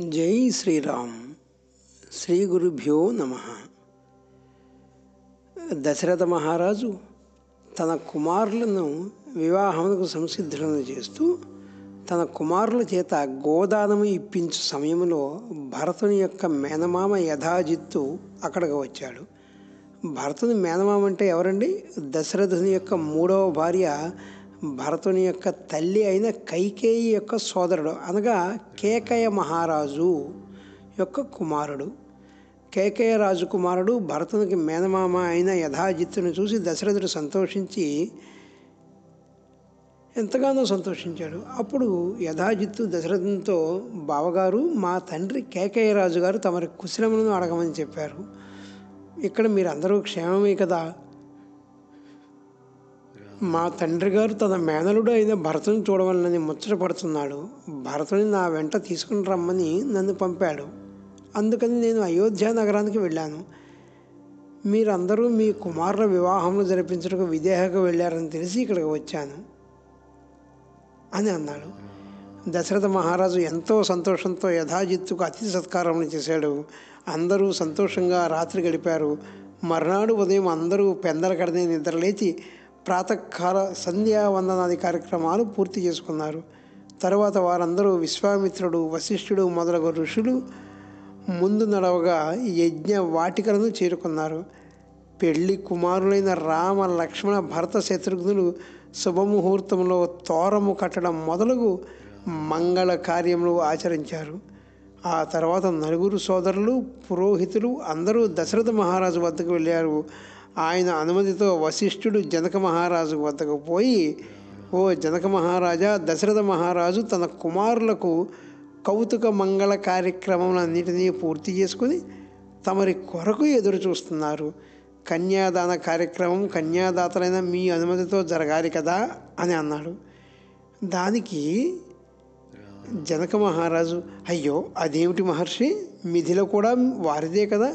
జై శ్రీరామ్. శ్రీ గురుభ్యో నమ. దశరథ మహారాజు తన కుమారులను వివాహమునకు సంసిద్ధులను చేస్తూ తన కుమారుల చేత గోదానము ఇప్పించు సమయంలో భరతుని యొక్క మేనమామ యథాజిత్తు అక్కడికి వచ్చాడు. భరతుని మేనమామ అంటే ఎవరండి? దశరథుని యొక్క మూడవ భార్య భరతుని యొక్క తల్లి అయిన కైకేయి యొక్క సోదరుడు. అనగా కేకయ మహారాజు యొక్క కుమారుడు. కేకయ రాజు కుమారుడు భరతునికి మేనమామ అయిన యథాజిత్తుని చూసి దశరథుడు సంతోషించి ఎంతగానో సంతోషించాడు. అప్పుడు యథాజిత్తు దశరథంతో బావగారు మా తండ్రి కేకయ్య రాజు గారు తమరి కుశలములను అడగమని చెప్పారు. ఇక్కడ మీరందరూ క్షేమమే కదా? మా తండ్రి గారు తన మేనలుడు అయిన భరతుని చూడవలనని ముచ్చటపడుతున్నాడు. భరతుని నా వెంట తీసుకుని రమ్మని నన్ను పంపాడు. అందుకని నేను అయోధ్య నగరానికి వెళ్ళాను. మీరందరూ మీ కుమారుల వివాహములు జరిపించడానికి విదేహకు వెళ్ళారని తెలిసి ఇక్కడికి వచ్చాను అని అన్నాడు. దశరథ మహారాజు ఎంతో సంతోషంతో యథాజిత్తుకు అతిథి సత్కారములు చేశాడు. అందరూ సంతోషంగా రాత్రి గడిపారు. మర్నాడు ఉదయం అందరూ పెందల కడనే నిద్రలేచి ప్రాతకాల సంధ్యావందనాది కార్యక్రమాలు పూర్తి చేసుకున్నారు. తర్వాత వారందరూ విశ్వామిత్రుడు వశిష్ఠుడు మొదలగు ఋషులు ముందు నడవగా యజ్ఞ వాటికలను చేరుకున్నారు. పెళ్ళి కుమారులైన రామ లక్ష్మణ భరత శత్రుఘ్నులు శుభముహూర్తంలో తోరము కట్టడం మొదలగు మంగళ కార్యములు ఆచరించారు. ఆ తర్వాత నలుగురు సోదరులు పురోహితులు అందరూ దశరథ మహారాజు వద్దకు వెళ్ళారు. ఆయన అనుమతితో వశిష్ఠుడు జనక మహారాజు వద్దకు పోయి ఓ జనక మహారాజా దశరథ మహారాజు తన కుమారులకు కౌతుక మంగళ కార్యక్రమములన్నిటినీ పూర్తి చేసుకుని తమరి కొరకు ఎదురు చూస్తున్నారు. కన్యాదాన కార్యక్రమం కన్యాదాతలైన మీ అనుమతితో జరగాలి కదా అని అన్నాడు. దానికి జనక మహారాజు అయ్యో అదేమిటి మహర్షి? మిథిలో కూడా వారిదే కదా?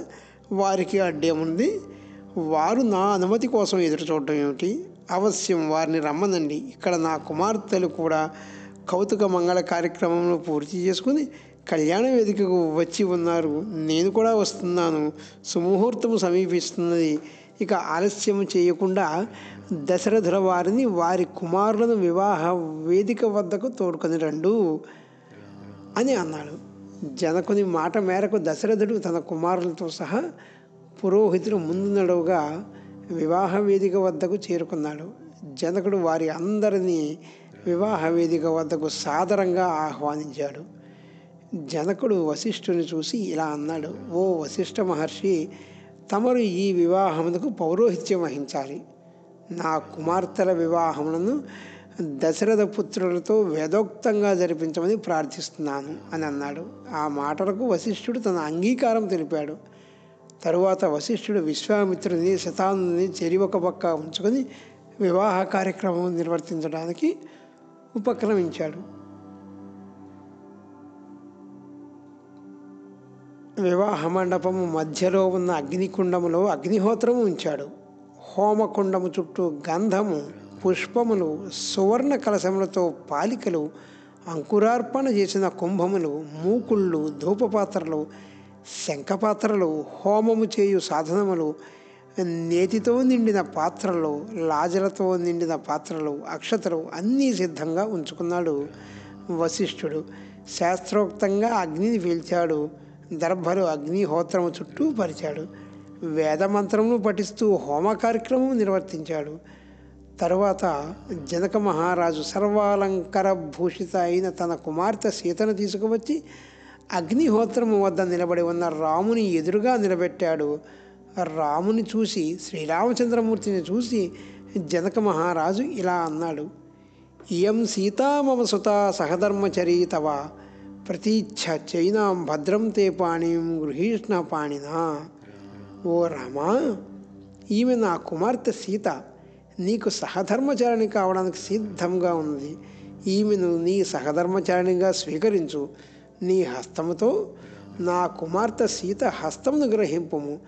వారికి అడ్డేముంది వారు నా అనుమతి కోసం ఎదురు చూడటం ఏమిటి? అవశ్యం వారిని రమ్మనండి. ఇక్కడ నా కుమార్తెలు కూడా కౌతుక మంగళ కార్యక్రమంలో పూర్తి చేసుకుని కళ్యాణ వేదికకు వచ్చి ఉన్నారు. నేను కూడా వస్తున్నాను. సుముహూర్తము సమీపిస్తున్నది. ఇక ఆలస్యం చేయకుండా దశరథుల వారిని వారి కుమారులను వివాహ వేదిక వద్దకు తోడుకొని రండు అని అన్నాడు. జనకుని మాట మేరకు దశరథుడు తన కుమారులతో సహా పురోహితుడు ముందు నడువుగా వివాహ వేదిక వద్దకు చేరుకున్నాడు. జనకుడు వారి అందరినీ వివాహ వేదిక వద్దకు సాదరంగా ఆహ్వానించాడు. జనకుడు వశిష్ఠుని చూసి ఇలా అన్నాడు ఓ వశిష్ఠ మహర్షి తమరు ఈ వివాహమునకు పౌరోహిత్యం వహించాలి. నా కుమార్తెల వివాహములను దశరథ పుత్రులతో వేదోక్తంగా జరిపించమని ప్రార్థిస్తున్నాను అని అన్నాడు. ఆ మాటలకు వశిష్ఠుడు తన అంగీకారం తెలిపాడు. తరువాత వశిష్ఠుడు విశ్వామిత్రుని శతానుని చెరి ఒక పక్క ఉంచుకొని వివాహ కార్యక్రమం నిర్వర్తించడానికి ఉపక్రమించాడు. వివాహ మండపము మధ్యలో ఉన్న అగ్నికుండములో అగ్నిహోత్రము ఉంచాడు. హోమకుండము చుట్టూ గంధము పుష్పములు సువర్ణ కలశములతో పాలికలు అంకురార్పణ చేసిన కుంభములు మూకుళ్ళు ధూపపాత్రలు శంఖపాత్రలు హోమము చేయు సాధనములు నేతితో నిండిన పాత్రలు లాజలతో నిండిన పాత్రలు అక్షతలు అన్నీ సిద్ధంగా ఉంచుకున్నాడు వశిష్ఠుడు. శాస్త్రోక్తంగా అగ్నిని పీల్చాడు. దర్భలు అగ్నిహోత్రము చుట్టూ పరిచాడు. వేదమంత్రమును పఠిస్తూ హోమ కార్యక్రమం నిర్వర్తించాడు. తరువాత జనక మహారాజు సర్వాలంకర భూషిత అయిన తన కుమార్తె సీతను తీసుకువచ్చి అగ్నిహోత్రము వద్ద నిలబడి ఉన్న రాముని ఎదురుగా నిలబెట్టాడు. రాముని చూసి శ్రీరామచంద్రమూర్తిని చూసి జనక మహారాజు ఇలా అన్నాడు ఇయం సీతామమ సుత సహధర్మచరీ తవ ప్రతీచ్ఛ చైనాం భద్రం తే పాణిం గృహీష్ణ పాణినా. ఓ రామా ఈమె నా కుమార్తె సీత నీకు సహధర్మచారిణి కావడానికి సిద్ధంగా ఉంది ఈమెను నీ సహధర్మచారిణిగా స్వీకరించు. నీ హస్తముతో నా కుమార్తె సీత హస్తమును గ్రహింపము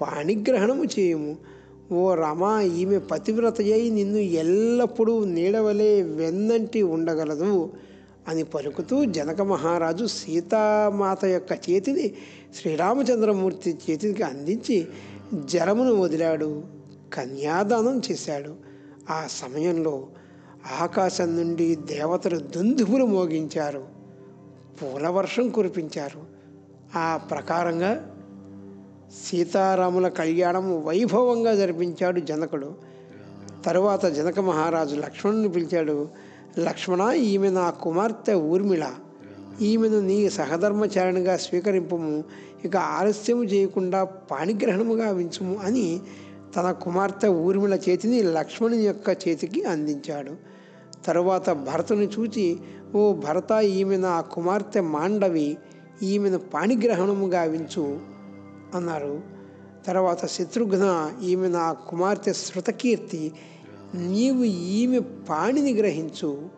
పాణిగ్రహణము చేయుము. ఓ రమా ఈమె పతివ్రతయ్యి నిన్ను ఎల్లప్పుడూ నీడవలే వెన్నంటి ఉండగలదు అని పలుకుతూ జనక మహారాజు సీతామాత యొక్క చేతిని శ్రీరామచంద్రమూర్తి చేతికి అందించి జలమును వదిలాడు కన్యాదానం చేశాడు. ఆ సమయంలో ఆకాశం నుండి దేవతలు దుందుబులు మోగించారు. పూలవర్షం కురిపించారు. ఆ ప్రకారంగా సీతారాముల కళ్యాణం వైభవంగా జరిపించాడు జనకుడు. తరువాత జనక మహారాజు లక్ష్మణుని పిలిచాడు లక్ష్మణ ఈమె నా కుమార్తె ఊర్మిళ. ఈమెను నీ సహధర్మచారిణిగా స్వీకరింపము. ఇక ఆలస్యము చేయకుండా పాణిగ్రహణముగా వించుము అని తన కుమార్తె ఊర్మిళ చేతిని లక్ష్మణుని యొక్క చేతికి అందించాడు. తరువాత భరతుని చూచి ఓ భరత ఈమె నా కుమార్తె మాండవి ఈమెను పాణిగ్రహణము గావించు అన్నారు. తర్వాత శత్రుఘ్న ఈమె నా కుమార్తె శృతకీర్తి నీవు ఈమె పాణిని గ్రహించు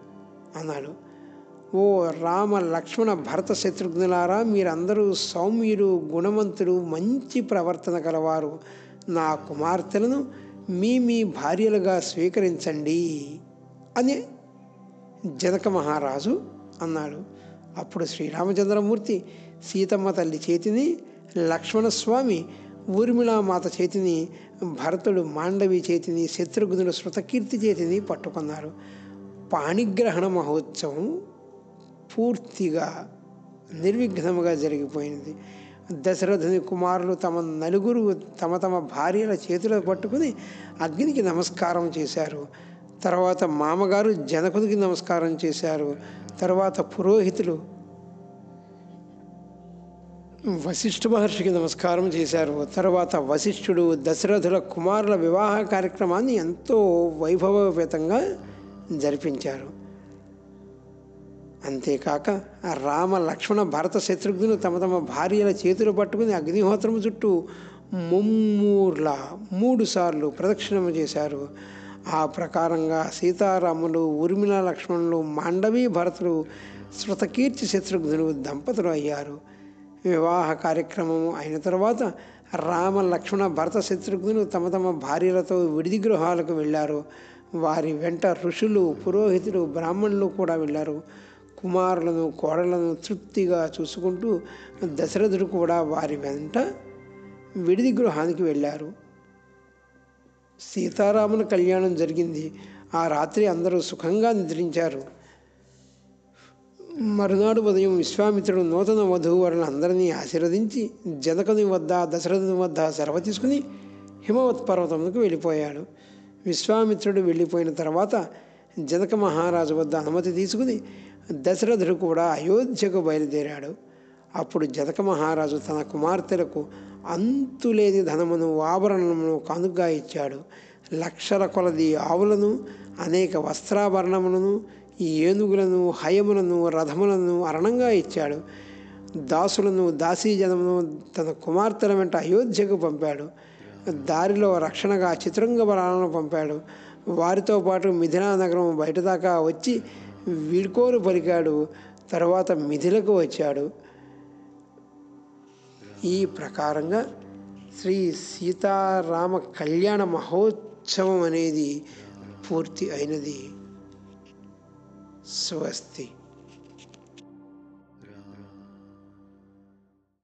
అన్నాడు. ఓ రామ లక్ష్మణ భరత శత్రుఘ్నులారా మీరందరూ సౌమ్యులు గుణవంతులు మంచి ప్రవర్తన గలవారు. నా కుమార్తెలను మీ మీ భార్యలుగా స్వీకరించండి అని జనక మహారాజు అన్నాడు. అప్పుడు శ్రీరామచంద్రమూర్తి సీతమ్మ తల్లి చేతిని లక్ష్మణస్వామి ఊర్మిళామాత చేతిని భరతుడు మాండవి చేతిని శత్రుఘ్నుడు శృతకీర్తి చేతిని పట్టుకున్నారు. పాణిగ్రహణ మహోత్సవం పూర్తిగా నిర్విఘ్నముగా జరిగిపోయింది. దశరథుని కుమారులు తమ నలుగురు తమ తమ భార్యల చేతులు పట్టుకుని అగ్నికి నమస్కారం చేశారు. తర్వాత మామగారు జనకునికి నమస్కారం చేశారు. తర్వాత పురోహితులు వశిష్ఠ మహర్షికి నమస్కారం చేశారు. తర్వాత వశిష్ఠుడు దశరథుల కుమారుల వివాహ కార్యక్రమాన్ని ఎంతో వైభవపేతంగా జరిపించారు. అంతేకాక రామ లక్ష్మణ భరత శత్రుఘ్నులు తమ తమ భార్యల చేతులు పట్టుకుని అగ్నిహోత్రము చుట్టూ ముమ్మూర్ల మూడుసార్లు ప్రదక్షిణము చేశారు. ఆ ప్రకారంగా సీతారాములు ఊర్మిళ లక్ష్మణులు మాండవి భరతులు శృతకీర్తి శత్రుఘ్నులు దంపతులు అయ్యారు. వివాహ కార్యక్రమం అయిన తర్వాత రామ లక్ష్మణ భరత శత్రుఘ్నులు తమ తమ భార్యలతో విడిది గృహాలకు వెళ్ళారు. వారి వెంట ఋషులు పురోహితులు బ్రాహ్మణులు కూడా వెళ్ళారు. కుమారులను కోడలను తృప్తిగా చూసుకుంటూ దశరథుడు కూడా వారి వెంట విడిది గృహానికి వెళ్ళారు. సీతారాముల కళ్యాణం జరిగింది. ఆ రాత్రి అందరూ సుఖంగా నిద్రించారు. మరునాడు ఉదయం విశ్వామిత్రుడు నూతన వధూవరులను అందరినీ ఆశీర్వదించి జనకుని వద్ద దశరథుని వద్ద సెలవు తీసుకుని హిమవత్ పర్వతములకు వెళ్ళిపోయాడు. విశ్వామిత్రుడు వెళ్ళిపోయిన తర్వాత జనక మహారాజు వద్ద అనుమతి తీసుకుని దశరథుడు కూడా అయోధ్యకు బయలుదేరాడు. అప్పుడు జనక మహారాజు తన కుమార్తెలకు అంతులేని ధనమును ఆభరణమును కానుకగా ఇచ్చాడు. లక్షల కొలది ఆవులను అనేక వస్త్రాభరణములను ఏనుగులను హయములను రథములను అరణంగా ఇచ్చాడు. దాసులను దాసీజనమును తన కుమార్తెల వెంట అయోధ్యకు పంపాడు. దారిలో రక్షణగా చిత్రంగ బలాలను పంపాడు. వారితో పాటు మిథిలా నగరం బయట దాకా వచ్చి వీడ్కోలు పలికాడు. తర్వాత మిథిలకు వచ్చాడు. ఈ ప్రకారంగా శ్రీ సీతారామ కళ్యాణ మహోత్సవం అనేది పూర్తి అయినది. స్వస్తి.